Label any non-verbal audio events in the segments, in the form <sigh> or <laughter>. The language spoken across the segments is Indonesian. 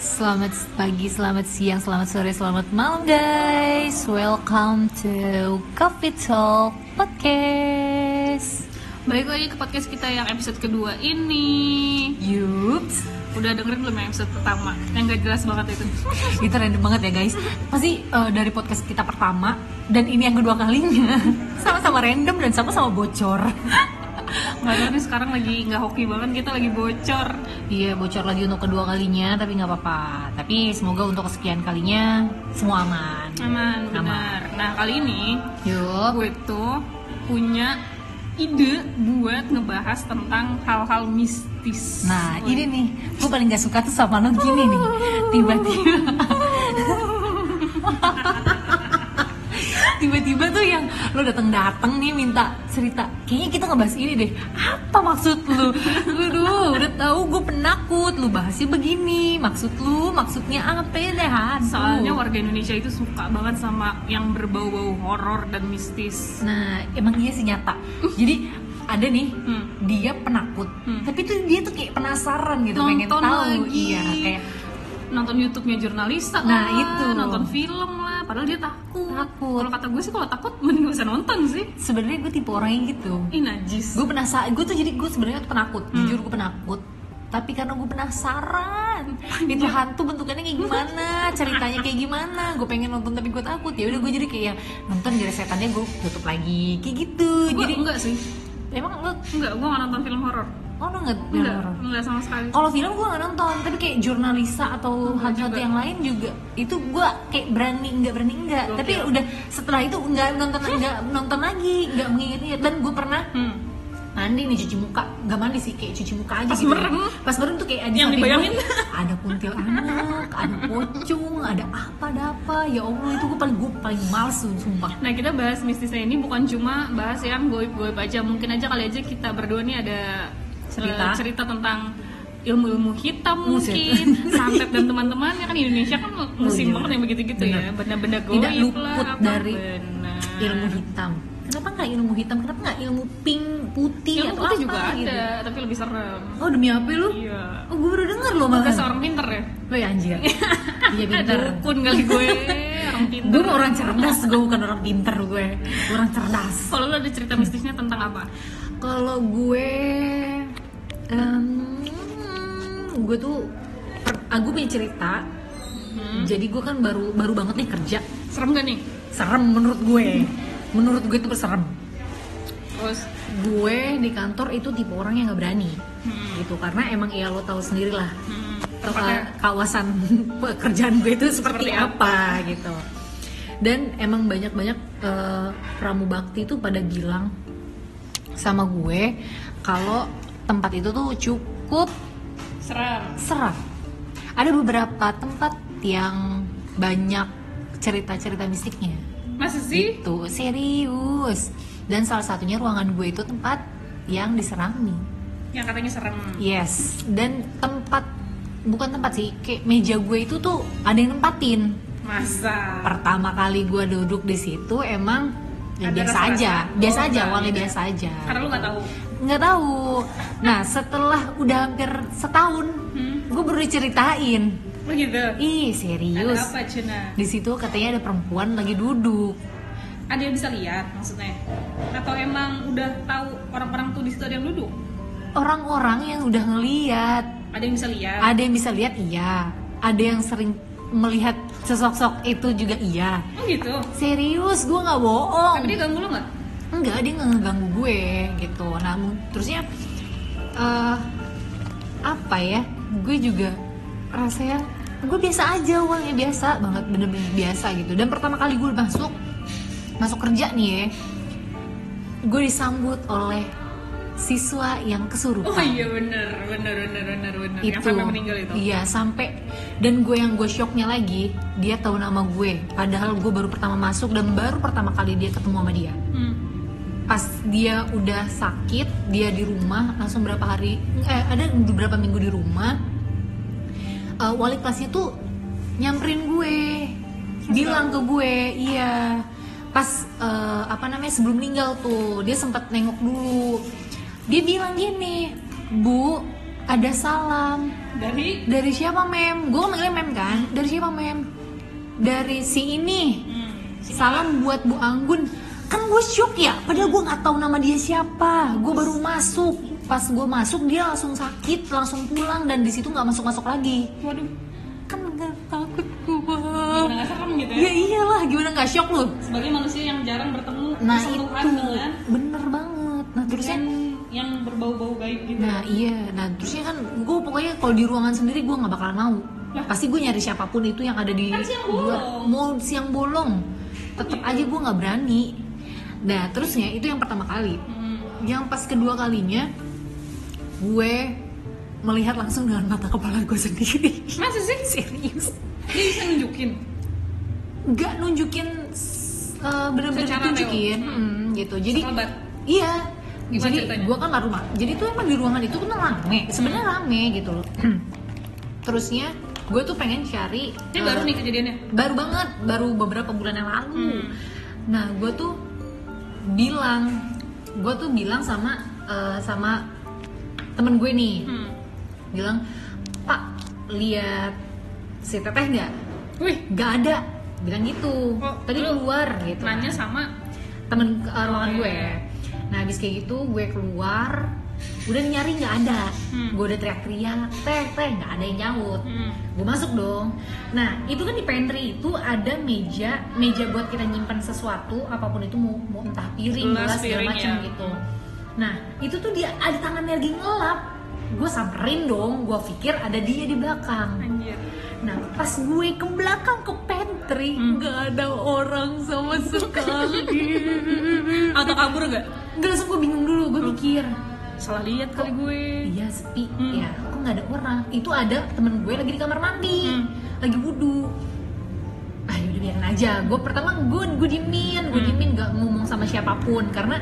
Selamat pagi, selamat siang, selamat sore, selamat malam guys. Welcome to Coffee Talk Podcast. Balik lagi ke podcast kita yang episode kedua ini. Yups Udah dengerin belum yang episode pertama? Yang gak jelas banget itu. <laughs> Itu random banget ya guys. Pasti eh, dari podcast kita pertama Dan ini yang kedua kalinya. <laughs> Sama-sama random dan sama-sama bocor <laughs> Gak tau nih sekarang lagi gak hoki banget Kita lagi bocor. Iya bocor lagi untuk kedua kalinya Tapi nggak apa-apa. Tapi semoga untuk kesekian kalinya Semua aman. Aman, benar. Nah kali ini Yuk gue tuh punya ide buat ngebahas tentang hal-hal mistis. Nah ini nih Gue paling gak suka tuh sama lo gini nih. <laughs> Tiba-tiba <laughs> Tiba-tiba tuh yang lo datang-datang nih minta cerita Kayaknya kita ngebahas ini deh Apa maksud lu? Aduh udah tahu gue penakut Lu bahasnya begini Maksud lu maksudnya apa ya deh. Soalnya warga Indonesia itu suka banget sama yang berbau-bau horor dan mistis Nah emang iya sih nyata Jadi ada nih Hmm. dia penakut Hmm. Tapi tuh dia tuh kayak penasaran gitu Pengen Nonton tahu lagi. Iya kayak nonton YouTube-nya jurnalista Nah, lah, itu. nonton film lah padahal dia takut. Takut. kalau kata gue sih kalau takut mending gak usah nonton sih. Sebenarnya gue tipe orang yang gitu. Ih najis. Gue penasaran gue tuh jadi gue sebenarnya tuh penakut Hmm. jujur gue penakut. Tapi karena gue penasaran itu hantu bentukannya kayak gimana ceritanya kayak gimana gue pengen nonton tapi gue takut. Ya udah gue jadi kayak nonton jadi setannya gue tutup lagi kayak gitu. Gue jadi enggak sih. Emang lo enggak gue gak nonton film horor oh lo nggak enggak enggak sama sekali kalau film gue nggak nonton tapi kayak jurnalisa atau hantu-hantu juga. yang lain juga itu gue kayak berani nggak berani enggak Gokil. tapi udah setelah itu nggak nonton nggak nonton lagi nggak mengingat-ingat dan gue pernah hmm. mandi nih cuci muka nggak mandi sih kayak cuci muka aja Pas gitu merem. pas merem tuh kayak ada Yang dibayangin. gue, ada kuntilanak ada pocong ada apa ada apa ya allah itu gue paling gue paling males sumpah nah kita bahas mistisnya ini bukan cuma bahas yang goib-goib aja mungkin aja kali aja kita berdua nih ada Cerita. eh, cerita tentang ilmu-ilmu hitam mungkin santet dan teman-temannya. Kan Indonesia kan musim iya. banget yang begitu-gitu ya benda-benda goib Tidak luput lah dari benar. ilmu hitam. Kenapa nggak ilmu hitam? Kenapa nggak ilmu pink putih ilmu atau putih apa juga gitu? ada tapi lebih serem. Oh demi apa lu? Iya. Oh gue baru denger loh Gue malah seorang pinter ya? Lo ya anjir. <laughs> Iya pinter. Dukun kali gue <laughs> orang pinter. Gue orang cerdas gue bukan orang pinter gue. Orang cerdas. Kalau lu ada cerita mistisnya tentang apa? Kalau gue, em, gue tuh, aku punya cerita. Hmm. Jadi gue kan baru baru banget nih kerja. Serem gak nih? Serem menurut gue. Menurut gue itu serem. Terus Gue di kantor itu tipe orang yang nggak berani, hmm. gitu. Karena emang ya lo tahu sendiri lah Hmm. Tempatnya kawasan <laughs> pekerjaan gue itu seperti, Seperti apa gitu dan emang banyak-banyak uh, pramu bakti itu pada bilang sama gue kalau tempat itu tuh cukup serem seram ada beberapa tempat yang banyak cerita-cerita mistiknya Masa sih? itu serius dan salah satunya ruangan gue itu tempat yang diserami Yang katanya serem Yes, dan tempat bukan tempat sih, kayak meja gue itu tuh ada yang nempatin. Masa? Pertama kali gue duduk di situ emang ya Ada biasa rasa-rasa? aja, Oh, biasa aja, enggak, awalnya biasa aja. Karena lu gak tahu Nggak tahu. Nah setelah udah hampir setahun, hmm. gue baru diceritain. Oh gitu? Ih Ada serius. apa Cuna? Di situ katanya ada perempuan lagi duduk. Ada yang bisa lihat maksudnya? Atau emang udah tahu orang-orang tuh di situ ada yang duduk? Orang-orang yang udah ngeliat, Ada yang bisa lihat? ada yang bisa lihat iya, ada yang sering melihat sosok-sosok itu juga iya. Oh gitu? Serius, gue nggak bohong. Tapi dia ganggu lu gak? Enggak, dia nggak ngeganggu gue gitu. Namun terusnya eh apa ya? Gue juga rasanya gue biasa aja uangnya biasa banget bener-bener biasa gitu. Dan pertama kali gue masuk masuk kerja nih ya, gue disambut oleh siswa yang kesurupan Oh iya bener, bener, bener, bener, bener itu Yang sampai meninggal itu iya sampai dan gue yang gue shocknya lagi dia tahu nama gue padahal gue baru pertama masuk dan baru pertama kali dia ketemu sama dia hmm. Pas dia udah sakit dia di rumah langsung berapa hari eh ada beberapa minggu di rumah eh, wali kelasnya tuh nyamperin gue bilang ke gue iya. Pas eh, apa namanya sebelum meninggal tuh dia sempat nengok dulu. Dia bilang gini bu ada salam. Dari? Dari siapa mem? Gue manggilnya mem kan? Dari siapa mem? Dari si ini. Hmm, salam buat Bu Anggun kan gue shock ya padahal gue nggak tahu nama dia siapa. Gue baru masuk. Pas gue masuk dia langsung sakit langsung pulang dan di situ nggak masuk masuk lagi. Waduh. Kan nggak takut gue gimana nggak serem gitu ya? Ya iyalah gimana nggak shock lu? Sebagai manusia yang jarang bertemu nah itu. dengan bener banget. Nah terusnya? Yang berbau-bau gaib gitu. Nah iya, nah terusnya kan gue pokoknya kalau di ruangan sendiri gue nggak bakalan mau. Lah? Pasti gue nyari siapa pun itu yang ada di Kan siang bolong. Mau siang bolong, tetap gitu. aja gue nggak berani. Nah terusnya itu yang pertama kali. Hmm. Yang pas kedua kalinya gue melihat langsung dengan mata kepala gue sendiri. <laughs> masa sih Serius. dia bisa nunjukin Gak nunjukin eh, bener-bener real. Hmm, gitu. Jadi. Iya. Gimana jadi gua kan baru ma- Jadi tuh emang di ruangan itu kan rame. Sebenarnya Hmm. rame gitu loh. <clears throat> Terusnya gue tuh pengen cari ini eh, baru nih kejadiannya baru banget, baru beberapa bulan yang lalu. Hmm. Nah, gue tuh bilang, gue tuh bilang sama eh, sama temen gue nih, hmm. bilang, Pak lihat si teteh nggak? wih Nggak ada, bilang gitu. Oh, Tadi lu keluar gitu. nanya sama temen ke ruangan Oh, gue iya. nah habis kayak gitu gue keluar udah nyari nggak ada Hmm. gue udah teriak-teriak teh teh nggak ada yang nyaut hmm. gue masuk dong nah itu kan di pantry itu ada meja meja buat kita nyimpan sesuatu apa pun itu mau, mau entah piring Gelas, segala macam ya. gitu nah itu tuh dia ada tangannya lagi ngelap gue samperin dong gue pikir ada dia di belakang anjir Nah, pas gue ke belakang ke pantry, Hmm. ada orang sama sekali. <laughs> atau kabur gak Gak langsung gue bingung dulu, gue mikir, salah lihat kali gue iya sepi, Hmm. ya kok nggak ada orang. Itu ada temen gue lagi di kamar mandi, Hmm. lagi wudhu. Ah yaudah biarin aja. Gue pertama gue gue diemin, gue Hmm. diemin nggak ngomong sama siapa pun karena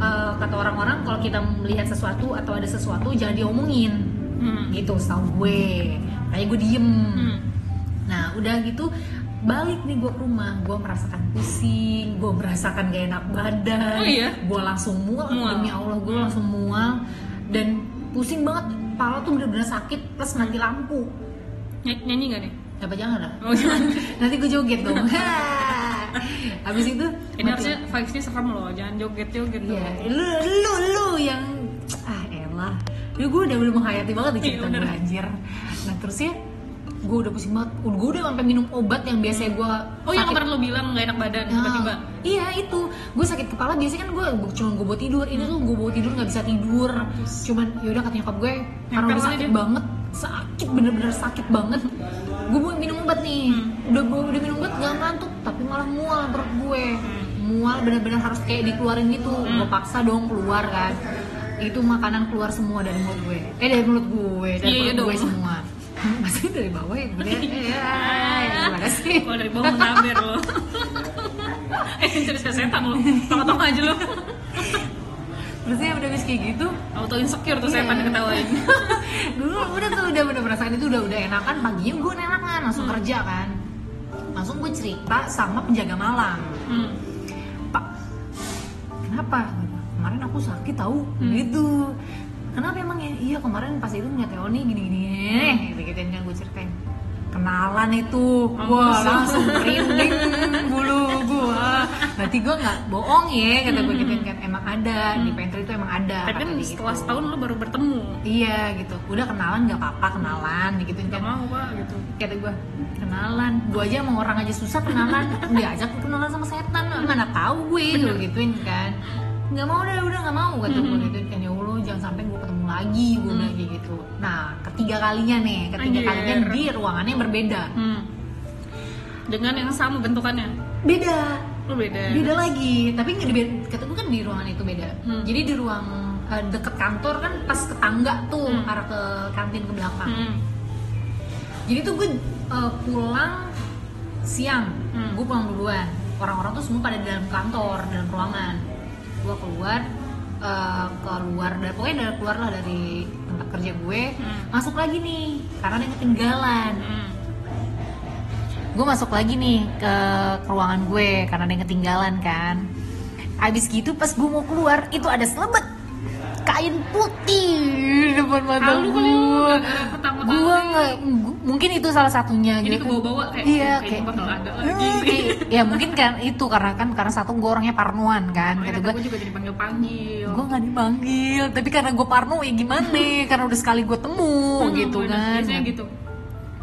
eh, kata orang-orang kalau kita melihat sesuatu atau ada sesuatu jangan diomongin, hmm. gitu. Setahu gue, kayak gue diem. Hmm. Nah udah gitu balik nih gue ke rumah, gue merasakan pusing, gue merasakan gak enak badan, Oh iya? gue langsung mual, Mual. demi Allah gue langsung mual dan pusing banget, kepala tuh bener-bener sakit plus mati lampu. Ny- nyanyi gak nih Apa jangan lah? oh jangan <laughs> Nanti gue joget dong. <laughs> <laughs> Habis itu ini mati- harusnya vibesnya serem loh jangan joget joget Iya, dong lu lu lu yang ah elah. Ya gue udah udah menghayati banget nih cerita Iya, gue anjir. Nah terusnya gue udah pusing banget. Gue udah sampai minum obat yang biasanya gue oh yang kemarin lo bilang gak enak badan tiba-tiba? Nah, iya itu. Gue sakit kepala biasanya kan gue cuma gue buat tidur. Ini tuh gue buat tidur nggak bisa tidur. Cuman yaudah kata nyokap gue karena udah sakit dia. banget. Sakit bener-bener sakit banget. Gue mau minum obat nih. Hmm. udah gue udah minum obat gak ngantuk tapi malah mual perut gue. Hmm. mual bener-bener harus kayak dikeluarin gitu. Gue paksa dong keluar kan. Itu makanan keluar semua dari mulut gue. Eh dari mulut gue dari Iya, iya perut gue dong. semua <laughs> maksudnya dari bawah ya? Gue ya gimana sih? kalau dari bawah menaber lo <laughs> eh cerita setan lo tengok-tengok aja lo terusnya udah habis kayak gitu auto insecure tuh setan Iya. diketawain <laughs> dulu udah tuh udah udah perasaan itu udah udah enakan paginya gue enakan langsung Hmm. kerja kan. Langsung gue cerita sama penjaga malam hmm. pak kenapa? Kemarin aku sakit tahu Hmm. gitu kenapa emang ya? Iya kemarin pas itu ngeliat Teoni gini gini gitu gituin kan gue ceritain. Kenalan itu. Wah Mampus. langsung merinding bulu gua. Berarti gue nggak bohong ya kata gue gituin kan. Emang ada di pantry itu emang ada tapi kan setelah gitu. setahun lo baru bertemu. Iya gitu, udah kenalan nggak apa-apa kenalan gitu kan. mau pak gitu. Kata gue kenalan, gue aja sama orang aja susah kenalan, diajak kenalan sama setan, mana tahu gue gitu gituin kan. Nggak mau deh, udah nggak mau kata gue gituin kan ya Allah jangan sampai gue ketemu lagi gue bilang kayak gitu. Nah ketiga kalinya nih, ketiga Anjir. kalinya di ruangannya yang berbeda, hmm. dengan yang sama bentukannya beda, lo beda beda lagi. Tapi nggak di beda- kata gue kan di ruangan itu beda. Hmm. Jadi di ruang eh, deket kantor kan pas ke tangga tuh Hmm. arah ke kantin ke belakang. hmm. jadi tuh gue uh, pulang siang Hmm. gue pulang duluan orang-orang tuh semua pada di dalam kantor dalam ruangan gue keluar uh, keluar dari pokoknya dari keluar lah dari tempat kerja gue Hmm. masuk lagi nih karena ada yang ketinggalan Hmm. gue masuk lagi nih ke, ke ruangan gue karena ada yang ketinggalan kan abis gitu pas gue mau keluar itu ada selebet kain putih depan mata gue gue nggak mungkin itu salah satunya Jadi gitu. kebawa-bawa kayak iya kayak bakal ada lagi. Hmm, kayak- ya mungkin kan itu karena kan karena satu gue orangnya parnoan kan. Kata kata gue juga jadi panggil-panggil. gue nggak dipanggil. Tapi karena gue parno ya? Gimana karena udah sekali gue temu Hmm, gitu bener. kan. Biasanya gitu.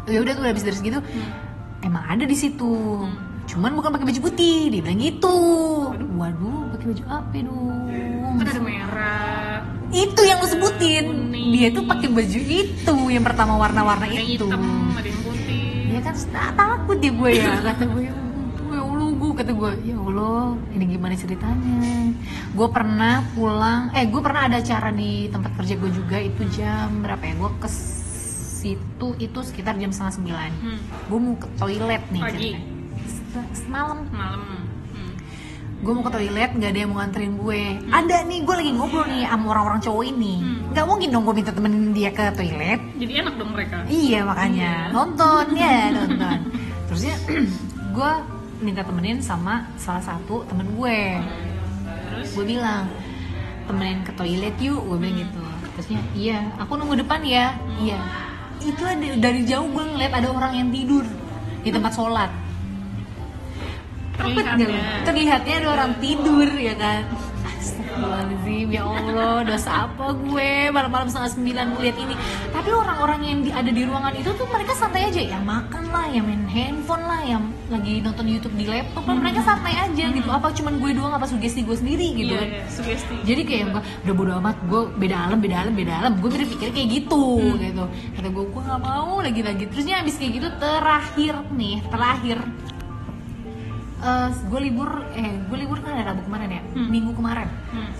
ya udah tuh habis dari segitu Hmm. emang ada di situ. Cuman bukan pakai baju putih dia bilang gitu. Waduh pakai baju apa dong? Kan ada merah, itu yang lu sebutin Kuning. dia tuh pakai baju itu yang pertama warna-warna ada itu hitam, ada yang putih. ya kan tak- takut ya gue ya kata gue ya ya Allah gue kata gue ya Allah ini gimana ceritanya gue pernah pulang eh gue pernah ada acara di tempat kerja gue juga itu jam berapa ya gue ke situ itu sekitar jam setengah sembilan Hmm. gue mau ke toilet nih Pagi. ceritanya semalam Malam. Hmm. gue mau ke toilet nggak ada yang mau nganterin gue ada nih gue lagi ngobrol nih sama orang-orang cowok ini Hmm. nggak mungkin dong gue minta temenin dia ke toilet Jadi enak dong mereka. Iya makanya nonton <laughs> ya nonton. Terusnya <clears throat> gue minta temenin sama salah satu temen gue. Terus Gue bilang temenin ke toilet yuk, gue bilang gitu. Terusnya iya, aku nunggu depan ya. Iya. Itu ada dari jauh gue ngeliat ada orang yang tidur di tempat sholat. Terlihatnya. Terlihatnya ada orang tidur ya kan. Astagfirullahaladzim, ya Allah, dosa apa gue malam-malam setengah sembilan melihat ini. Tapi orang-orang yang di- ada di ruangan itu tuh mereka santai aja, yang makan lah, yang main handphone lah, yang lagi nonton YouTube di laptop lah, mereka santai aja gitu. Apa cuman gue doang, apa sugesti gue sendiri gitu Iya, kan? iya, sugesti. Jadi kayak gue udah bodo amat, gue beda alam, beda alam, beda alam. Gue berpikir kayak gitu, gitu. Kata gue, gue nggak mau lagi-lagi. Terusnya abis kayak gitu terakhir nih, terakhir eh gue libur, eh gue libur kan ada Rabu kemarin ya, Hmm. Minggu kemarin. Hmm.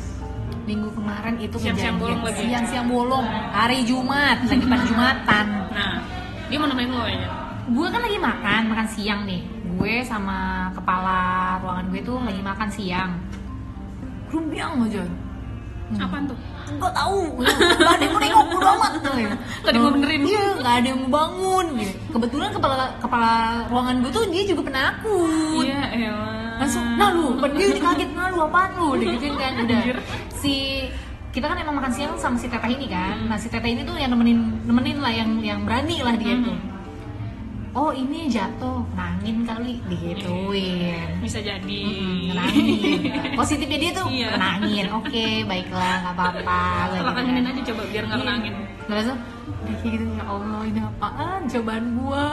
Minggu kemarin itu Siang-siang bolong lagi. Siang-siang bolong, hari Jumat, lagi pada Jumatan. Nah, dia mau nemenin lo ya. Gue kan lagi makan, makan siang nih. Gue sama kepala ruangan gue tuh lagi makan siang. Rumbiang aja. Hmm. Apaan tuh? Gak tahu, gak ada yang mau nengok, bodo amat tuh ya. Gak ada yang mau benerin. Iya, gak ada yang mau bangun gitu. Kebetulan kepala kepala ruangan gue tuh dia juga penakut. Iya, elah. Langsung, nah lu, dia jadi kaget, nah lu apaan lu, digituin kan, udah. Si kita kan emang makan siang sama si teteh ini kan, nah si teteh ini tuh yang nemenin nemenin lah, yang yang berani lah dia tuh. Oh ini jatuh, nangin kali, digituin. Bisa jadi. Hmm, Nenangin. Positifnya dia tuh Iya. nenangin. Oke, baiklah, nggak apa-apa. Salah gitu aja coba biar nggak Iya. Terus tuh, udah kayak gitu ya Allah ini apaan cobaan gua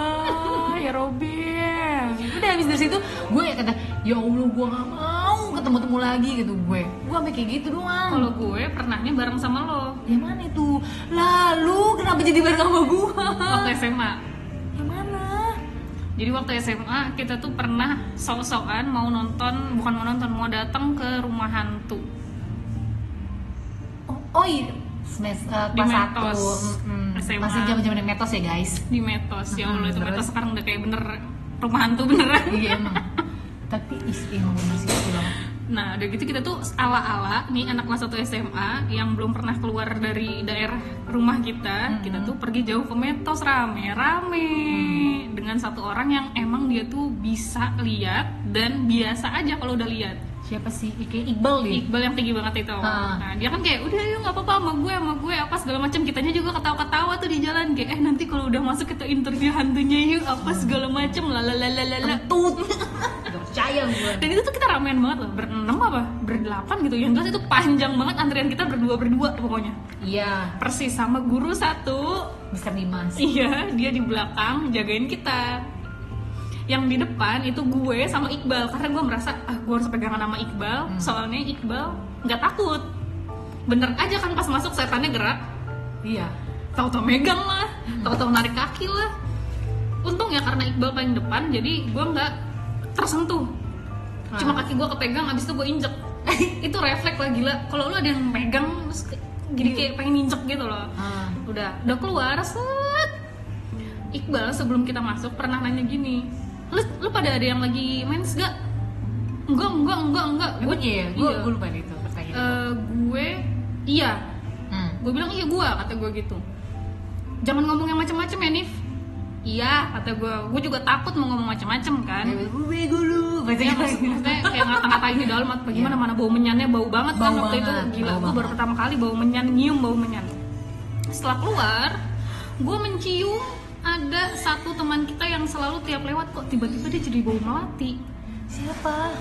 ya Robin. Udah habis dari situ gue ya kata ya Allah gua nggak mau ketemu temu lagi gitu gue. Gue sampai kayak gitu doang. Kalau gue pernahnya bareng sama lo yang mana itu? Lalu kenapa jadi bareng sama gua? waktu SMA. Jadi waktu SMA kita tuh pernah sok-sokan mau nonton, bukan mau nonton, mau datang ke rumah hantu. Oh, oh iya. Smes, uh, Di Metos. satu. Mm-mm. SMA. Masih zaman-zaman metos ya guys. di Metos. Ya Allah itu? Metos sekarang udah kayak bener rumah hantu beneran. iya emang. Tapi is emang bener sih itu banget. Nah, udah gitu kita tuh ala-ala nih anak kelas 1 SMA yang belum pernah keluar dari daerah rumah kita, kita tuh pergi jauh ke Metos rame-rame dengan satu orang yang emang dia tuh bisa lihat dan biasa aja kalau udah lihat. Siapa sih? Kayak Iqbal nih. Iqbal yang tinggi banget itu. Ha. Nah, dia kan kayak udah yuk nggak apa-apa sama gue sama gue apa segala macam. Kitanya juga ketawa-ketawa tuh di jalan kayak eh nanti kalau udah masuk kita interview hantunya yuk apa segala macam lalalalalala. Tut. <laughs> Percaya gue. Dan itu tuh kita ramean banget loh, berenam apa? Berdelapan gitu. Yang jelas itu panjang banget antrian kita berdua-berdua pokoknya. Iya. Persis sama guru satu. Mister Dimas. Iya, dia di belakang jagain kita. Yang di depan itu gue sama Iqbal karena gue merasa ah gue harus pegangan sama Iqbal. Soalnya Iqbal nggak takut. Bener aja kan pas masuk setannya gerak. Iya. Tahu-tahu megang lah, tahu-tahu narik kaki lah. Untung ya karena Iqbal paling depan, jadi gue nggak tersentuh. Cuma kaki gue kepegang, abis itu gue injek. <laughs> itu refleks lah gila. Kalau lu ada yang megang, terus jadi kayak pengen injek gitu loh. Ah. Udah, udah keluar, set. Iqbal sebelum kita masuk pernah nanya gini, lu, lu pada ada yang lagi mens gak? Enggak, enggak, enggak, enggak. Emang iya ya? Gue iya. gue lupa itu pertanyaan. Eh, gue, iya, Hmm. gue bilang iya gue kata gue gitu jangan ngomong yang macam-macam ya Nif iya kata gue gue juga takut mau ngomong macam-macam kan. Gue bego lu. Baca Ya, maksud- maksudnya kayak ngata-ngatain di dalam atau gimana mana bau menyannya bau banget kan Bau waktu itu. banget, gila bau gue baru pertama kali bau menyan nyium bau menyan. Setelah keluar gue mencium ada satu teman kita yang selalu tiap lewat kok tiba-tiba dia jadi bau melati. Siapa?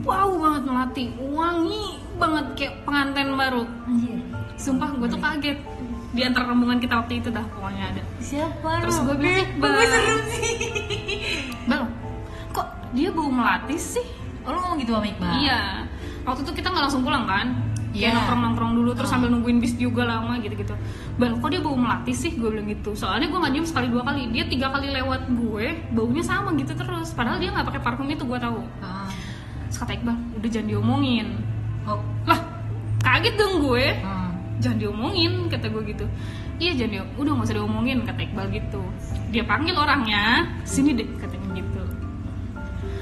wow banget melati wangi banget kayak pengantin baru. Anjir. sumpah gue tuh kaget di antara rombongan kita waktu itu dah pokoknya ada Siapa? terus gue bilang Iqbal Bal, kok dia bau melati sih Oh, lu ngomong gitu sama Iqbal? Iya. Waktu itu kita nggak langsung pulang kan? Iya. Kayak nongkrong-nongkrong dulu terus Oh. sambil nungguin bis juga lama gitu-gitu. Bal, kok dia bau melati sih? Gue bilang gitu. Soalnya gue nggak nyium sekali dua kali. Dia tiga kali lewat gue, baunya sama gitu terus. Padahal dia nggak pakai parfum itu gue tahu. Ah. Terus kata Iqbal, udah jangan diomongin. Oh. Lah, kaget dong gue. Ah. Jangan diomongin, kata gue gitu. Iya jangan diomongin. Udah nggak usah diomongin, kata Iqbal gitu. Dia panggil orangnya, sini deh, katanya gitu.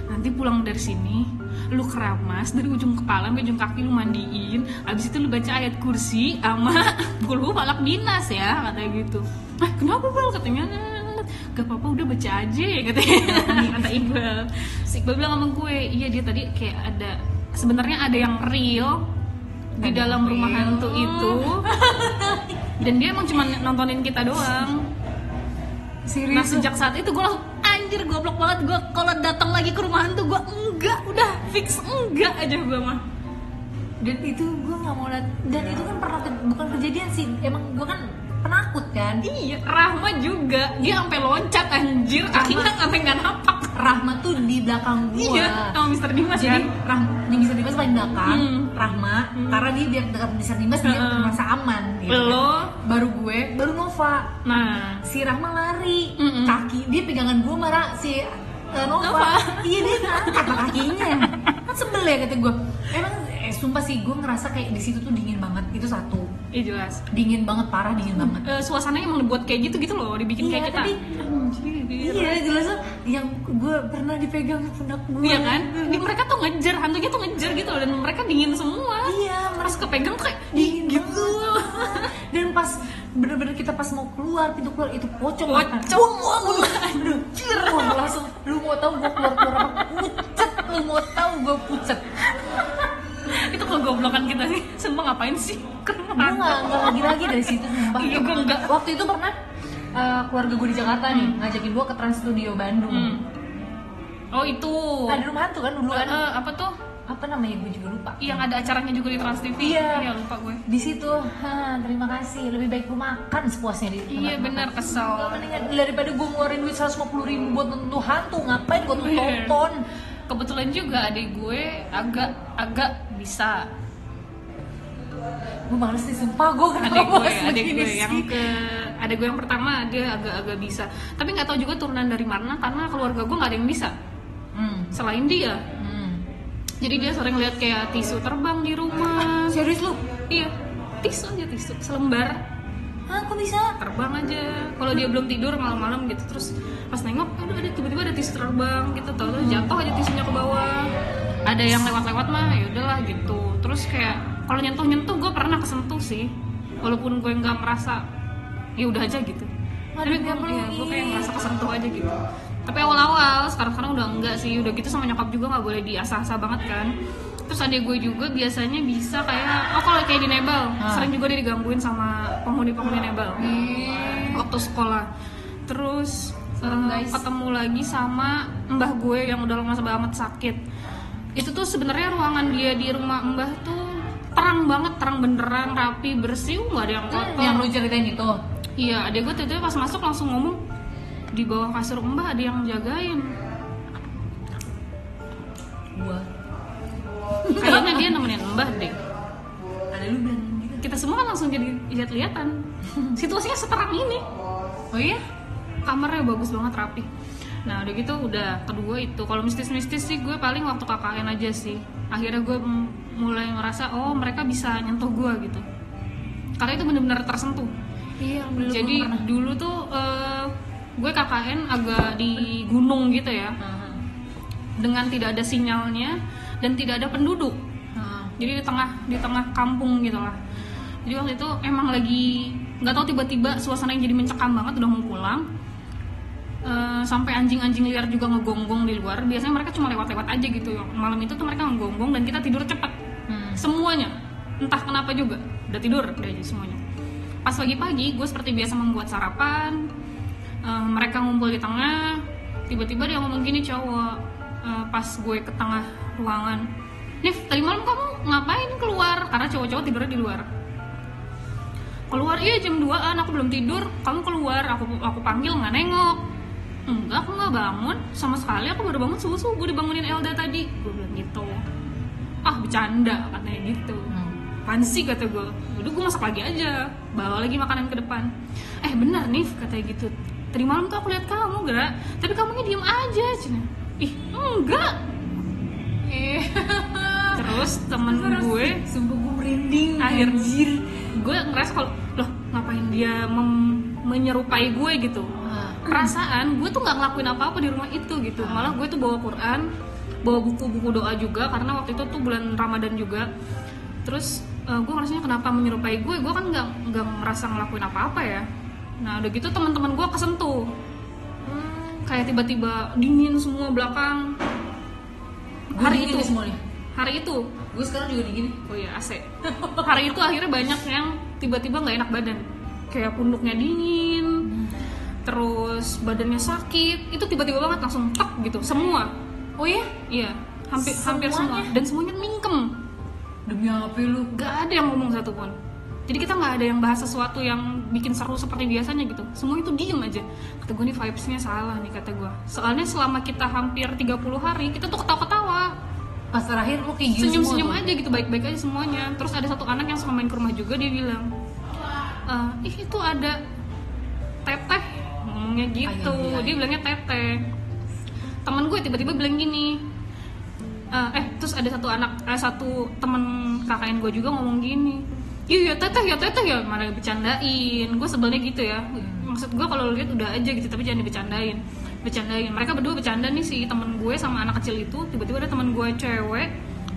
Nanti pulang dari sini, lu keramas dari ujung kepala sampai ujung kaki lu mandiin abis itu lu baca ayat kursi sama <laughs> puluh falak dinas ya katanya gitu ah kenapa bal katanya gak apa-apa udah baca aja <laughs> katanya kata Iqbal si Iqbal bilang sama gue iya dia tadi kayak ada sebenarnya ada yang real di dalam rumah hantu itu. <laughs> Dan dia emang cuma nontonin kita doang. Serius? Nah sejak saat itu gue langsung anjir goblok banget. Gue kalau datang lagi ke rumah hantu gue enggak. Udah fix enggak aja gue mah. Dan itu gue nggak mau liat dan itu kan pernah ke- bukan kejadian sih. Emang gue kan penakut kan? Iya Rahma juga. Dia sampai loncat anjir. Kakinya sampai nggak napak Rahma tuh di belakang gue iya sama Mister Dimas jadi kan Rah bisa Dimas paling belakang Hmm. Rahma karena dia biar dekat Mister Dimas dia Heeh. merasa aman gitu. lo baru gue baru Nova nah si Rahma lari Mm-mm. kaki dia pegangan gue marah si uh, Nova, Nova. iya dia ngangkat kakinya kan sebel ya kata gue emang eh sumpah sih gue ngerasa kayak di situ tuh dingin banget itu satu iya jelas. Dingin banget parah dingin banget. Eh, suasananya emang dibuat kayak gitu gitu loh dibikin Iya, kayak kita. tapi- anjir. Iya jelas yang gue pernah dipegang pundak gue Iya kan? Di, mereka tuh ngejar, hantunya tuh ngejar gitu loh, dan mereka dingin semua. iya Pas kepegang tuh kayak dingin gitu. <laughs> dan pas bener-bener kita pas mau keluar pintu keluar itu pocong. Pocong. aduh wah langsung lu mau tahu gue keluar keluar apa? Pucet lu mau tahu gue pucet. Itu kegoblokan kita sih. Sumpah ngapain sih? Gue nggak nggak lagi lagi dari situ sumpah Iya, gua nggak. waktu itu pernah eh, keluarga gue di Jakarta nih ngajakin gue ke Trans Studio Bandung Hmm. Oh itu. ada rumah hantu kan dulu kan eh, apa tuh? apa namanya gue juga lupa Yang ada acaranya juga di Trans TV. Iya. Iya lupa gue. di situ ha, terima kasih lebih baik gue makan sepuasnya di Iya benar kesel. Mendingan daripada gue ngeluarin duit 150 ribu buat nonton hantu ngapain gue Iya. tonton Kebetulan juga adik gue agak agak bisa. Gue males sih sumpah gue kenapa Adik gue, begini gue sih? yang ke adik gue yang pertama dia agak-agak bisa. Tapi nggak tahu juga turunan dari mana karena keluarga gue nggak ada yang bisa hmm. selain dia. Hmm. Jadi dia sering lihat kayak tisu terbang di rumah. <gasps> serius lu Iya, tisu aja tisu selembar Hah, kok bisa? terbang aja. Kalau dia belum tidur malam-malam gitu terus pas nengok, aduh ada tiba-tiba ada tisu terbang gitu, tahu tahu jatuh aja tisunya ke bawah. Ada yang lewat-lewat mah ya udahlah gitu. Terus kayak kalau nyentuh-nyentuh gue pernah kesentuh sih, walaupun gue nggak merasa ya udah aja gitu. Aduh, Tapi gue ya, gue kayak ih. ngerasa kesentuh aja gitu. Tapi awal-awal, sekarang-sekarang udah enggak sih. Udah gitu sama nyokap juga nggak boleh diasah-asah banget kan. Terus adik gue juga biasanya bisa kayak, oh kalau kayak di Nebel, Ah. sering juga dia digangguin sama penghuni-penghuni Nebel Ih. waktu sekolah. Terus Serem, guys. ketemu lagi sama mbah gue yang udah lama banget sakit. Itu tuh sebenarnya ruangan dia di rumah mbah tuh terang banget, terang beneran, rapi, bersih, nggak ada yang kotor. yang lu ceritain itu Iya, adik gue tiba-tiba pas masuk langsung ngomong di bawah kasur mbah ada yang jagain. gua Kayaknya dia nemenin mbah deh. ada lu bilang gitu Kita semua kan langsung jadi lihat-lihatan. Situasinya seterang ini. oh iya Kamarnya bagus banget rapi. Nah udah gitu udah kedua itu kalau mistis-mistis sih gue paling waktu KKN aja sih. Akhirnya gue mulai ngerasa oh mereka bisa nyentuh gue gitu. Karena itu bener-bener tersentuh. iya belum Jadi pernah. dulu tuh eh, gue KKN agak di gunung gitu ya. Dengan tidak ada sinyalnya dan tidak ada penduduk jadi di tengah di tengah kampung gitu lah jadi waktu itu emang lagi nggak tahu tiba-tiba suasana yang jadi mencekam banget udah mau pulang Eh, sampai anjing-anjing liar juga ngegonggong di luar. Biasanya mereka cuma lewat-lewat aja gitu. Malam itu tuh mereka ngegonggong dan kita tidur cepat Hmm. semuanya. Entah kenapa juga. Udah tidur udah aja semuanya. Pas pagi-pagi gue seperti biasa membuat sarapan. Eh, mereka ngumpul di tengah. Tiba-tiba dia ngomong gini cowok eh, pas gue ke tengah ruangan Nif tadi malam kamu ngapain keluar? Karena cowok-cowok tidurnya di luar. Keluar iya jam 2an aku belum tidur. Kamu keluar aku aku panggil nggak nengok enggak aku nggak bangun. Sama sekali aku baru bangun subuh subuh dibangunin Elda tadi. Gue bilang gitu. Ah bercanda katanya gitu. Hmm. apaan sih kata gue udah gue masak lagi aja. Bawa lagi makanan ke depan. Eh benar nih katanya gitu. Tadi malam tuh aku lihat kamu gerak tapi kamunya diem aja cina. Ih enggak. Eh, <laughs> terus temen gue sumpah gue merinding. Akhir- anjir. gue ngerasa kalau loh ngapain dia menyerupai gue gitu perasaan gue tuh nggak ngelakuin apa-apa di rumah itu gitu. Malah gue tuh bawa Quran bawa buku-buku doa juga karena waktu itu tuh bulan Ramadan juga. Terus eh, gue ngerasanya kenapa menyerupai gue? Gue kan nggak nggak merasa ngelakuin apa-apa ya. Nah udah gitu teman-teman gue kesentuh. Hmm. kayak tiba-tiba dingin semua belakang. Gue hari itu. nih semua nih. hari itu. Gue sekarang juga dingin. oh iya AC. Hari itu akhirnya banyak yang tiba-tiba nggak enak badan. Kayak punduknya dingin terus badannya sakit itu tiba-tiba banget langsung tek gitu semua. Oh ya? iya hampir hampir semua. Semuanya? dan semuanya mingkem. Demi apa lu? nggak ada yang ngomong satupun. Jadi kita nggak ada yang bahas sesuatu yang bikin seru seperti biasanya gitu. Semua itu diem aja. Kata gue nih vibesnya salah nih kata gue soalnya selama kita hampir 30 hari kita tuh ketawa-ketawa. Pas terakhir lu kayak senyum-senyum aja gitu baik-baik aja semuanya. Terus ada satu anak yang suka main ke rumah juga dia bilang "Eh, ih itu ada teteh ngomongnya gitu. Ay, ay, ay. dia bilangnya teteh. Temen gue tiba-tiba bilang gini "Eh, eh terus ada satu anak eh, satu temen KKN gue juga ngomong gini iya ya teteh ya teteh ya malah bercandain gue sebelnya gitu ya. Maksud gue kalau lihat udah aja gitu tapi jangan dibercandain. Bercandain. Mereka berdua bercanda nih si temen gue sama anak kecil itu. Tiba-tiba ada temen gue cewek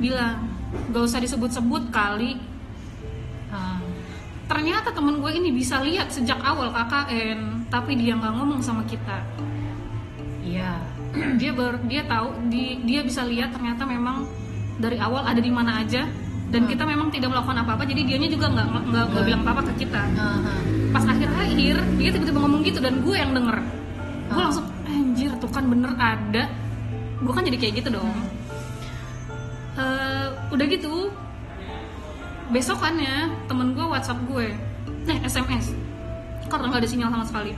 bilang gak usah disebut-sebut kali. Ah, ternyata temen gue ini bisa lihat sejak awal KKN tapi dia nggak ngomong sama kita. Iya. <clears throat> dia ber dia tahu di, dia bisa lihat ternyata memang dari awal ada di mana aja dan kita memang tidak melakukan apa-apa jadi dianya juga nggak nggak nggak bilang apa-apa ke kita. Aha. pas akhir-akhir dia tiba-tiba ngomong gitu dan gue yang denger. Gue langsung anjir tuh kan bener ada. Gue kan jadi kayak gitu dong. Eh, udah gitu besokannya temen gue WhatsApp gue. Eh SMS karena nggak ada sinyal sama sekali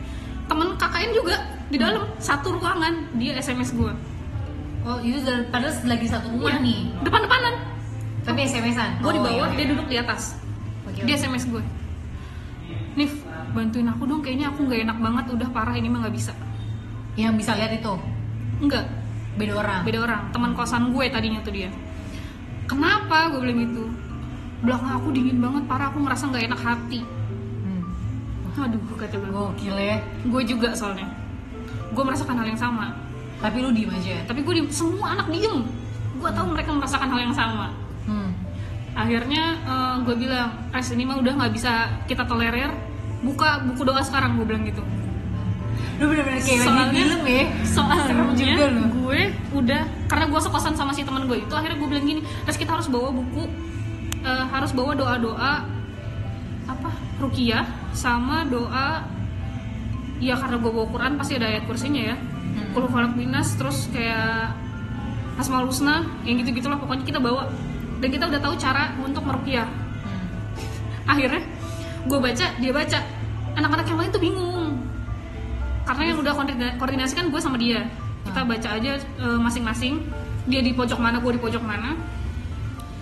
temen KKN juga di dalam satu ruangan dia SMS gue Oh itu padahal lagi satu rumah nih. depan-depanan Tapi SMS-an. gue di Oh, bawah iya, dia iya. duduk di atas Oke, dia. SMS gue Nif bantuin aku dong kayaknya aku nggak enak banget udah parah ini mah nggak bisa Yang bisa lihat itu enggak beda orang. beda orang teman kosan gue tadinya tuh dia kenapa gue bilang gitu belakang aku dingin banget parah aku ngerasa nggak enak hati. Aduh kata gue Gokil ya. gue juga soalnya gue merasakan hal yang sama Tapi lu diem aja. tapi gue di semua anak diem gue tahu mereka merasakan hal yang sama Hmm. akhirnya eh, gue bilang Res ini mah udah nggak bisa kita tolerir buka buku doa sekarang gue bilang gitu Lu bener-bener kayak lagi Soalnya- film ya. soalnya juga lu. gue udah karena gue sekosan sama si teman gue itu akhirnya gue bilang gini terus kita harus bawa buku eh, harus bawa doa doa apa? Rukiah sama doa ya karena gue bawa Quran pasti ada ayat kursinya ya. Hmm. kalau falak binas terus kayak asmaul husna yang gitu gitulah pokoknya kita bawa. Dan kita udah tahu cara untuk merukiah. Hmm. akhirnya gue baca dia baca. Anak-anak yang lain tuh bingung. Karena yang udah koordina- koordinasi kan gue sama dia. Kita baca aja e, masing-masing. Dia di pojok mana gue di pojok mana.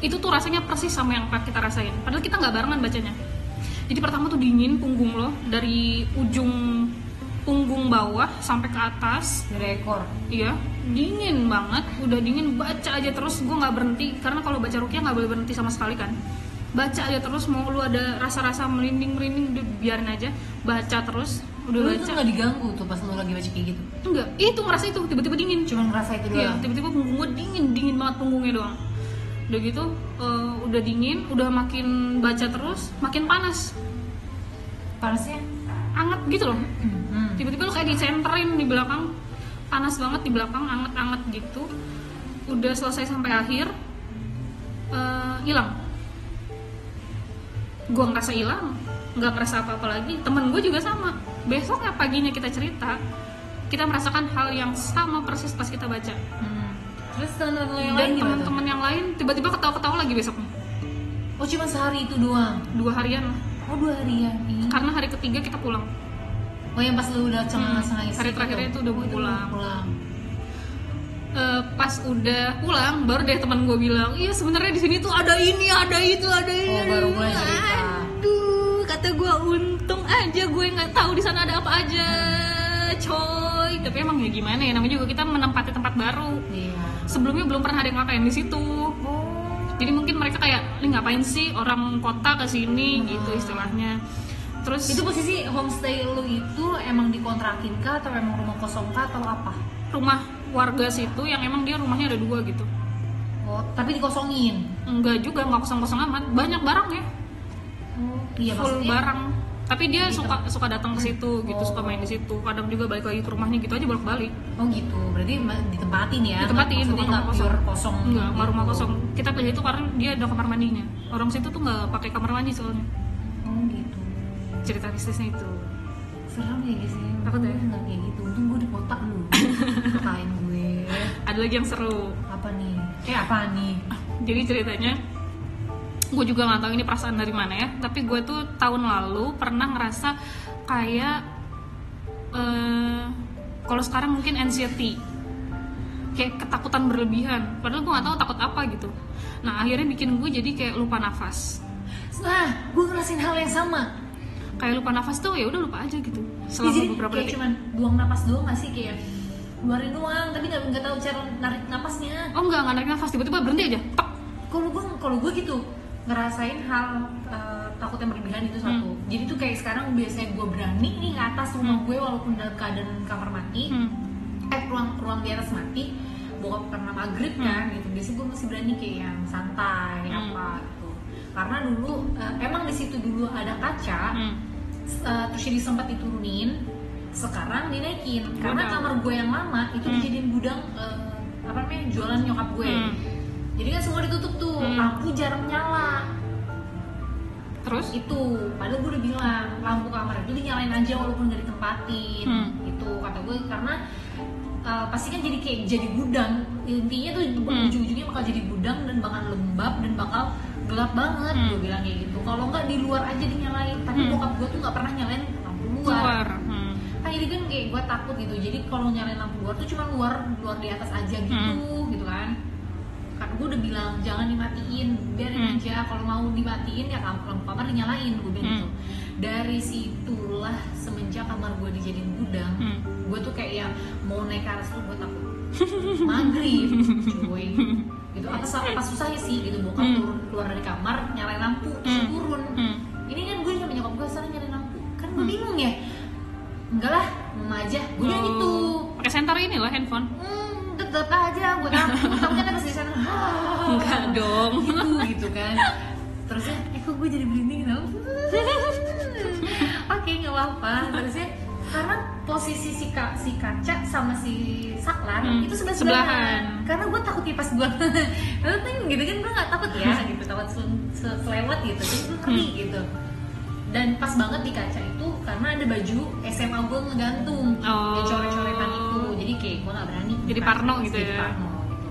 Itu tuh rasanya persis sama yang kita rasain. Padahal kita nggak barengan bacanya jadi pertama tuh dingin punggung lo dari ujung punggung bawah sampai ke atas Dari ekor. Iya, dingin banget. Udah dingin, baca aja terus. Gue nggak berhenti karena kalau baca rukyah nggak boleh berhenti sama sekali kan. Baca aja terus. Mau lu ada rasa-rasa merinding merinding, udah biarin aja. Baca terus. Udah Lu baca. tuh gak diganggu tuh pas lu lagi baca kayak gitu. Enggak, itu ngerasa itu tiba-tiba dingin. Cuman ngerasa itu Iya, doang. tiba-tiba punggung gue dingin, dingin banget punggungnya doang. Udah gitu, eh, udah dingin, udah makin baca terus, makin panas, Panasnya. anget gitu loh. Hmm. tiba-tiba lu kayak dicenterin di belakang panas banget di belakang anget-anget gitu udah selesai sampai akhir eh, hilang gua ngerasa hilang nggak ngerasa apa-apa lagi temen gue juga sama besoknya paginya kita cerita kita merasakan hal yang sama persis pas kita baca Hmm. Terus teman-teman lo yang dan teman-teman lain tiba-tiba ketawa-ketawa lagi besoknya Oh cuma sehari itu doang? dua harian lah Oh dua harian? Ih. karena hari ketiga kita pulang Oh yang pas lu udah cengang-cengang Hmm, hari terakhirnya itu udah mau pulang. pulang. Eh, pas udah pulang baru deh teman gue bilang iya sebenarnya di sini tuh ada ini ada itu ada ini Oh, baru mulai cerita. aduh kata gue untung aja gue nggak tahu di sana ada apa aja coy tapi emang ya gimana ya namanya juga kita menempati tempat baru Iya. sebelumnya belum pernah ada yang ngakain di situ Oh. jadi mungkin mereka kayak ini ngapain sih orang kota ke sini gitu istilahnya terus Itu posisi homestay lu itu emang dikontrakin kah atau emang rumah kosong kah atau apa? rumah warga situ yang emang dia rumahnya ada dua gitu Oh, tapi dikosongin. enggak juga nggak kosong kosong amat banyak barang ya Oh, iya full maksudnya. barang tapi dia Di suka suka datang ke situ gitu Oh. suka main di situ kadang juga balik lagi ke rumahnya gitu aja bolak balik Oh gitu. Berarti ditempatin ya. Ditempatin, bukan nggak rumah kosong. kosong. enggak nggak rumah gitu. kosong kita pilih itu karena dia ada kamar mandinya orang situ tuh nggak pakai kamar mandi soalnya Oh gitu. cerita bisnisnya itu Serem ya guys ya. Takut ya? Nggak kayak gitu. Untung gue di kota lu. <laughs> Katain gue. ada lagi yang seru Apa nih? Eh apa nih? jadi ceritanya gue juga nggak tahu ini perasaan dari mana ya. Tapi gue tuh tahun lalu pernah ngerasa kayak eh kalau sekarang mungkin anxiety. Kayak ketakutan berlebihan. Padahal gue nggak tahu takut apa gitu. Nah akhirnya bikin gue jadi kayak lupa nafas. Nah, gue ngerasain hal yang sama. kayak lupa nafas tuh ya udah lupa aja gitu. Ya, selama jadi beberapa kayak detik. cuman buang napas doang gak sih? Kayak keluarin doang tapi nggak nggak tahu cara narik napasnya. Oh enggak nggak narik nafas. Tiba-tiba berhenti aja. Kalau gue kalau gue gitu ngerasain hal uh, takut yang berlebihan itu satu Hmm. jadi tuh kayak sekarang biasanya gue berani nih ke atas rumah gue walaupun dalam keadaan kamar mati hmm. eh ruang ruang di atas mati bokap karena maghrib Hmm. kan gitu biasanya gue masih berani kayak yang santai Hmm. apa gitu karena dulu uh, emang di situ dulu ada kaca Hmm. uh, terus jadi sempat diturunin sekarang dinaikin karena kamar gue yang lama itu Hmm. dijadiin gudang uh, apa namanya jualan nyokap gue Hmm. jadi kan semua ditutup tuh Hmm. lampu jarang nyala terus itu padahal gue udah bilang lampu kamar itu dinyalain aja walaupun nggak ditempatin Hmm. itu kata gue karena uh, pasti kan jadi kayak jadi gudang intinya tuh Hmm. ujung-ujungnya bakal jadi gudang dan bakal lembab dan bakal gelap banget Hmm. gue bilang kayak gitu kalau nggak di luar aja dinyalain tapi Hmm. bokap gue tuh nggak pernah nyalain lampu luar keluar hmm. kan jadi kan kayak gue takut gitu jadi kalau nyalain lampu luar tuh cuma luar luar di atas aja gitu gitu kan kan gue udah bilang jangan dimatiin biarin Hmm. aja kalau mau dimatiin ya lampu kamar dinyalain gue bilang Hmm. gitu dari situlah semenjak kamar gue dijadiin gudang Hmm. gue tuh kayak yang mau naik ke atas tuh gue takut <laughs> maghrib cuy gitu apa apa susahnya sih gitu bokap Hmm. turun keluar dari kamar nyalain lampu terus Hmm. turun Hmm. ini kan gue sama nyokap gue sana nyalain lampu kan gue bingung ya enggak lah mama aja gue bilang Oh. gitu pakai senter ini lah handphone hmm tetep aja gue takut. Tapi kan pas di sana. <laughs> Enggak dong. Gitu gitu kan. Terusnya eh kok gue jadi merinding tau <laughs> oke nggak apa-apa. Terusnya karena posisi si, ka, si kaca sama si saklar Hmm, itu sebelah sebelahan. karena gue takut ya pas gue lalu <laughs> gitu kan gue nggak takut ya gitu. Takut se- se- selewat gitu. Tapi gue ngeri Hmm. gitu dan pas banget di kaca itu karena ada baju SMA gue ngegantung. Oh. yang coret-coretan itu. Jadi kayak gue nggak berani. Jadi buka parno gitu jadi ya. parno gitu.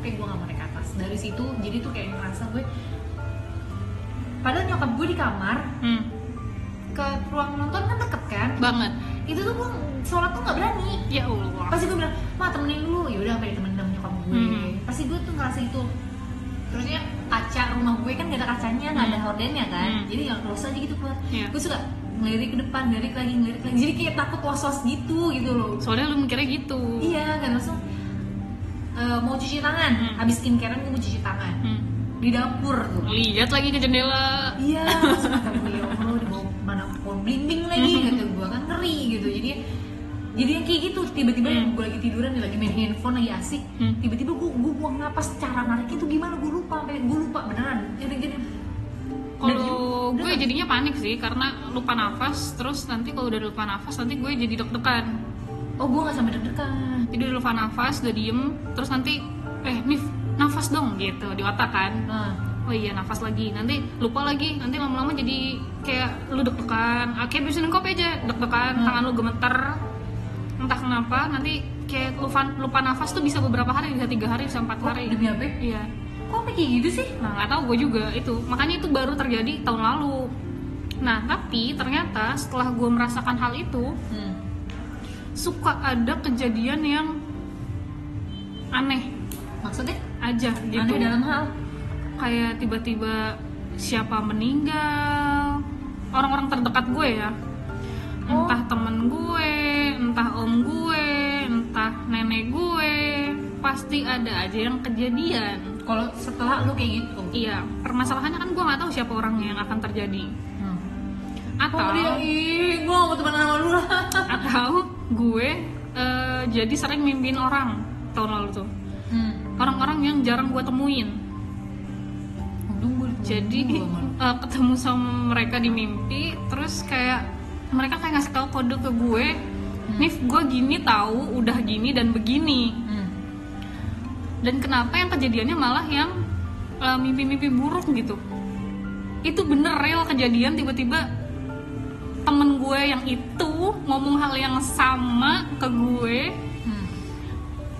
Oke gue nggak mau naik atas. Dari situ jadi tuh kayak ngerasa gue padahal nyokap gue di kamar hmm. ke ruang nonton kan deket kan? Banget. Itu tuh gue sholat tuh nggak berani. Ya allah. Pasti gue bilang ma temenin dulu. Ya udah sampai ditemenin sama nyokap gue. Hmm. pasti gue tuh ngerasa itu terusnya kaca rumah gue kan gak ada kacanya nggak ada Hmm. hordennya kan. Hmm. jadi nggak close aja gitu keluar. Iya. gue suka ngelirik ke depan ngelirik lagi ngelirik lagi. Jadi kayak takut was was gitu gitu loh. Soalnya lu mikirnya gitu. Iya kan langsung eh, mau cuci tangan. Hmm. habis skincarean gue mau cuci tangan. Hmm. di dapur tuh. Lihat lagi ke jendela. Iya langsung ya allah di bawah mana pohon blimbing lagi kata gue kan ngeri gitu. Jadi jadi yang kayak gitu tiba-tiba Hmm. gue lagi tiduran nih lagi main handphone lagi asik. Hmm. tiba-tiba gue gue buang napas cara nariknya itu gimana? Gue lupa sampai gue lupa beneran. Jadi gini. Kalau gue jadinya panik sih karena lupa nafas terus nanti kalau udah lupa nafas nanti gue jadi deg-degan. Oh gue nggak sampai deg-degan. Jadi udah lupa nafas udah diem terus nanti eh Nif nafas dong gitu di otak kan. Nah oh iya nafas lagi. Nanti lupa lagi nanti lama-lama jadi kayak lu deg-degan. Kayak bisain kopi aja deg-degan Hmm. tangan lu gemeter entah kenapa nanti kayak lupa, lupa nafas tuh bisa beberapa hari bisa tiga hari bisa empat Oh, hari demi apa? iya Kok kayak gitu sih? Nah, nggak tahu gue juga itu. Makanya itu baru terjadi tahun lalu. Nah, tapi ternyata setelah gue merasakan hal itu, Hmm. suka ada kejadian yang aneh Maksudnya? aja gitu. Aneh dalam hal? Kayak tiba-tiba siapa meninggal, orang-orang terdekat gue ya. Oh. Entah temen gue, entah om gue, entah nenek gue, pasti ada aja yang kejadian. Kalau setelah lu kayak gitu. Iya, permasalahannya kan gue nggak tahu siapa orangnya yang akan terjadi. Hmm. Atau Oh dia, ih, gue gak mau temenan sama lu lah. <laughs> atau gue eh, jadi sering mimpin orang tahun lalu tuh. Hmm. Orang-orang yang jarang gue temuin. Jadi eh, ketemu sama mereka di mimpi, terus kayak mereka kayak ngasih tahu kode ke gue, Nif gue gini tahu, udah gini dan begini. Hmm. Dan kenapa yang kejadiannya malah yang eh, mimpi-mimpi buruk gitu? Itu bener real kejadian tiba-tiba temen gue yang itu ngomong hal yang sama ke gue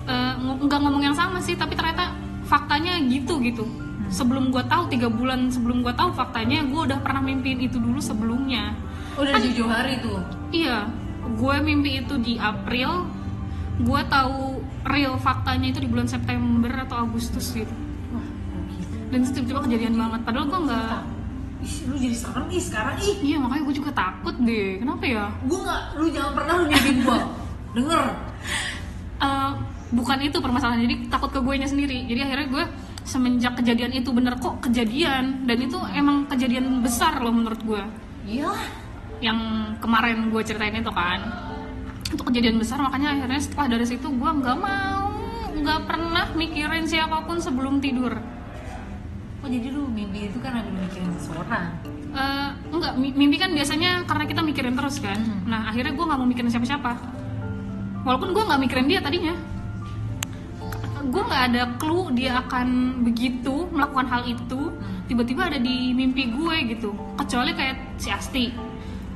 Hmm. nggak ngomong yang sama sih tapi ternyata faktanya gitu gitu sebelum gue tahu tiga bulan sebelum gue tahu faktanya gue udah pernah mimpiin itu dulu sebelumnya Udah jauh-jauh hari tuh. iya gue mimpi itu di April. Gue tahu real faktanya itu di bulan September atau Agustus gitu. Wah, dan tiba-tiba kejadian banget. Padahal gue nggak Ih, lu jadi serem ih sekarang. Ih. iya makanya gue juga takut deh. Kenapa ya? Gue gak, lu jangan pernah lu nyebin gue. Denger. Eh, bukan itu permasalahan jadi takut ke gue sendiri. Jadi akhirnya gue semenjak kejadian itu bener kok kejadian. Dan itu emang kejadian besar loh menurut gue Iya. Yang kemarin gue ceritain itu kan. Itu kejadian besar makanya akhirnya setelah dari situ gue nggak mau nggak pernah mikirin siapa pun sebelum tidur. Oh jadi lu mimpi itu kan lu mikirin seseorang. Eh, enggak mi- mimpi kan biasanya karena kita mikirin terus kan. Hmm. nah akhirnya gue nggak mau mikirin siapa-siapa. Walaupun gue nggak mikirin dia tadinya. Gue nggak ada clue dia akan begitu melakukan hal itu Hmm. tiba-tiba ada di mimpi gue gitu. Kecuali kayak si Asti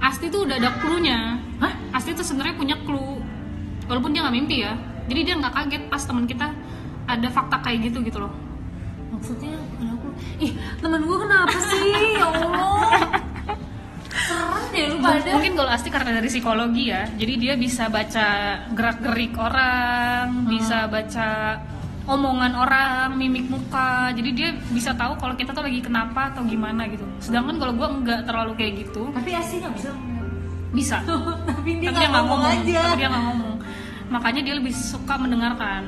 Asti tuh udah ada clue-nya Hah? Asti tuh sebenarnya punya clue walaupun dia nggak mimpi ya jadi dia nggak kaget pas teman kita ada fakta kayak gitu gitu loh Maksudnya kenapa? Ih, temen gue kenapa sih? Ya Allah. Serem deh lu pada. mungkin kalau Asti karena dari psikologi ya jadi dia bisa baca gerak gerik orang bisa baca omongan orang mimik muka. Jadi dia bisa tahu kalau kita tuh lagi kenapa atau gimana gitu. Sedangkan kalau gue nggak terlalu kayak gitu. Tapi asli gak bisa. bisa. <laughs> Tapi dia dia nggak ngomong ngomong. aja. tapi dia nggak ngomong. Makanya dia lebih suka mendengarkan.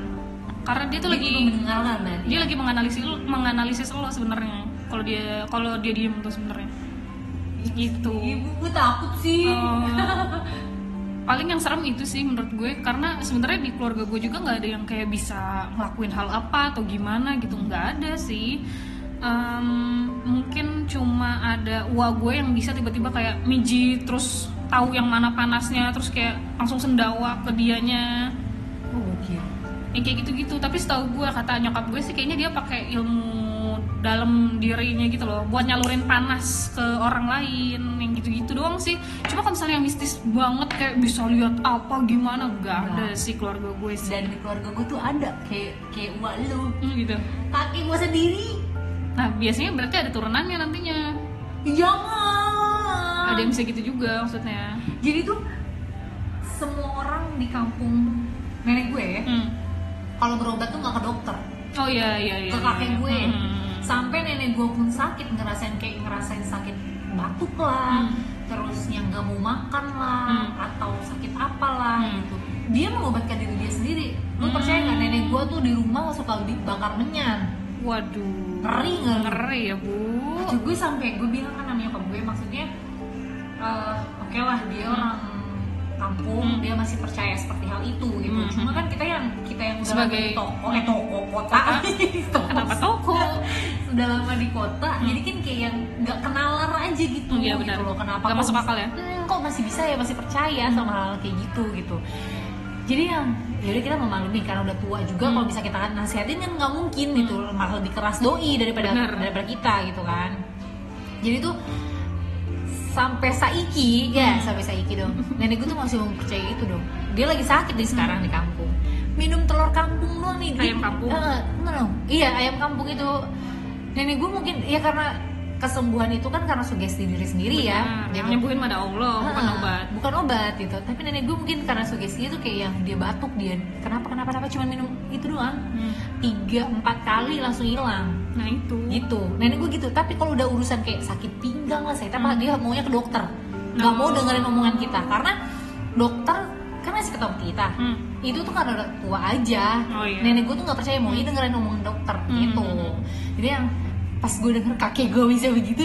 Karena dia tuh Dia lagi mendengarkan berarti. dia lagi menganalisis menganalisis lo sebenarnya. Kalau dia kalau dia diem tuh sebenarnya. Gitu. Ibu gue takut sih. Eh, <laughs> paling yang serem itu sih menurut gue karena sebenarnya di keluarga gue juga nggak ada yang kayak bisa ngelakuin hal apa atau gimana gitu nggak ada sih. Em, mungkin cuma ada uang gue yang bisa tiba-tiba kayak miji terus tahu yang mana panasnya terus kayak langsung sendawa ke dianya. Oh, gokil. yang kayak gitu-gitu. Tapi setahu gue kata nyokap gue sih kayaknya dia pakai ilmu dalam dirinya gitu loh buat nyalurin panas ke orang lain gitu-gitu doang sih cuma kalau misalnya yang mistis banget kayak bisa lihat apa gimana nggak ada sih keluarga gue sih Dan di keluarga gue tuh ada kayak kayak uak lu. Hmm, gitu Kaki gue sendiri. nah biasanya berarti ada turunannya nantinya Jangan. ada yang bisa gitu juga maksudnya Jadi tuh semua orang di kampung nenek gue ya, hmm. kalau berobat tuh nggak ke dokter, oh iya iya iya ke kakek iya. gue. Hmm. Sampai nenek gue pun sakit ngerasain kayak ngerasain sakit batuk lah, Hmm. terus yang nggak mau makan lah, Hmm. atau sakit apalah Hmm. gitu. Dia mengobatkan diri dia sendiri. Lu Hmm. percaya nggak nenek gue tuh di rumah suka dibakar menyan. waduh Ngeri nggak? ngeri ya bu Cucu gue sampai gue bilang kan namanya nyokap gue maksudnya eh, oke lah dia orang kampung Hmm. dia masih percaya seperti hal itu gitu. Hmm. Cuma kan kita yang kita yang Sebagai- toko eh toko kota, <laughs> toko kenapa toko udah lama di kota jadi kan kayak yang nggak kenalan aja gitu Hmm, gitu benar. loh kenapa kok masuk akal ya? Hmm, kok masih bisa ya masih percaya sama hal kayak gitu gitu jadi yang yaudah kita memaklumi karena udah tua juga Hmm. kalau bisa kita nasihatin kan nggak mungkin gitu malah lebih keras doi daripada Bener. daripada kita gitu kan jadi tuh sampai saiki ya sampai saiki dong <laughs> nenek gue tuh masih mempercayai itu dong dia lagi sakit di sekarang di kampung minum telur kampung doang nih Ayam kampung. Eh, no, no. iya ayam kampung itu nenek gue mungkin ya karena kesembuhan itu kan karena sugesti diri sendiri ya. Benar, Dia yang nyembuhin pada Allah bukan obat. bukan obat gitu. Tapi nenek gue mungkin karena sugesti itu kayak yang dia batuk dia kenapa kenapa kenapa cuma minum itu doang. Hmm. tiga empat kali langsung hilang. Nah itu. Gitu. Nenek gue gitu. Tapi kalau udah urusan kayak sakit pinggang lah saya apa dia maunya ke dokter. Nggak mau Oh. dengerin omongan kita. Karena dokter kan ngasih ketemu kita. Hmm. itu tuh karena udah tua aja. Oh, iya. nenek gue tuh nggak percaya mau dengerin omongan dokter. Hmm. gitu. Jadi yang pas gue denger kakek gue bisa begitu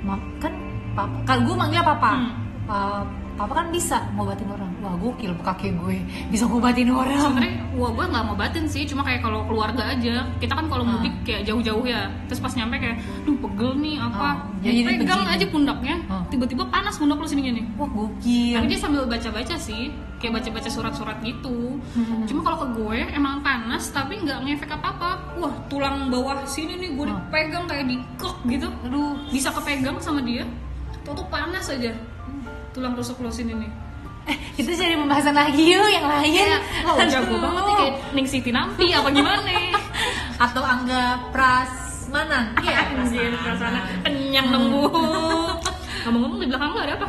ma- kan papa kan gue manggil papa Hmm. Pa- papa kan bisa ngobatin orang. Wah gokil kakek gue. Bisa ngobatin orang. Sebenarnya wah gue nggak mau batin sih. Cuma kayak kalau keluarga aja. Kita kan kalau mudik kayak jauh-jauh ya. Terus pas nyampe kayak duh pegel nih apa? Ya jadi pegang aja pundaknya. Ah. tiba-tiba panas pundak lo sininya nih wah gokil. Tapi dia sambil baca-baca sih. Kayak baca-baca surat-surat gitu. Hmm. cuma kalau ke gue emang panas tapi nggak ngefek apa-apa. Wah tulang bawah sini nih gue dipegang kayak dikek gitu. Aduh. Bisa kepegang sama dia tuh tuh panas aja tulang rusuk lo sini nih. Eh kita cari pembahasan lagi yuk yang lain. Wah Aduh. jago banget nih kayak Ning Siti Nampi apa gimana <laughs> atau Angga Prasmanan. <laughs> Iya perasaan kenyang bu. <laughs> Ngomong-ngomong di belakang lo ada apa?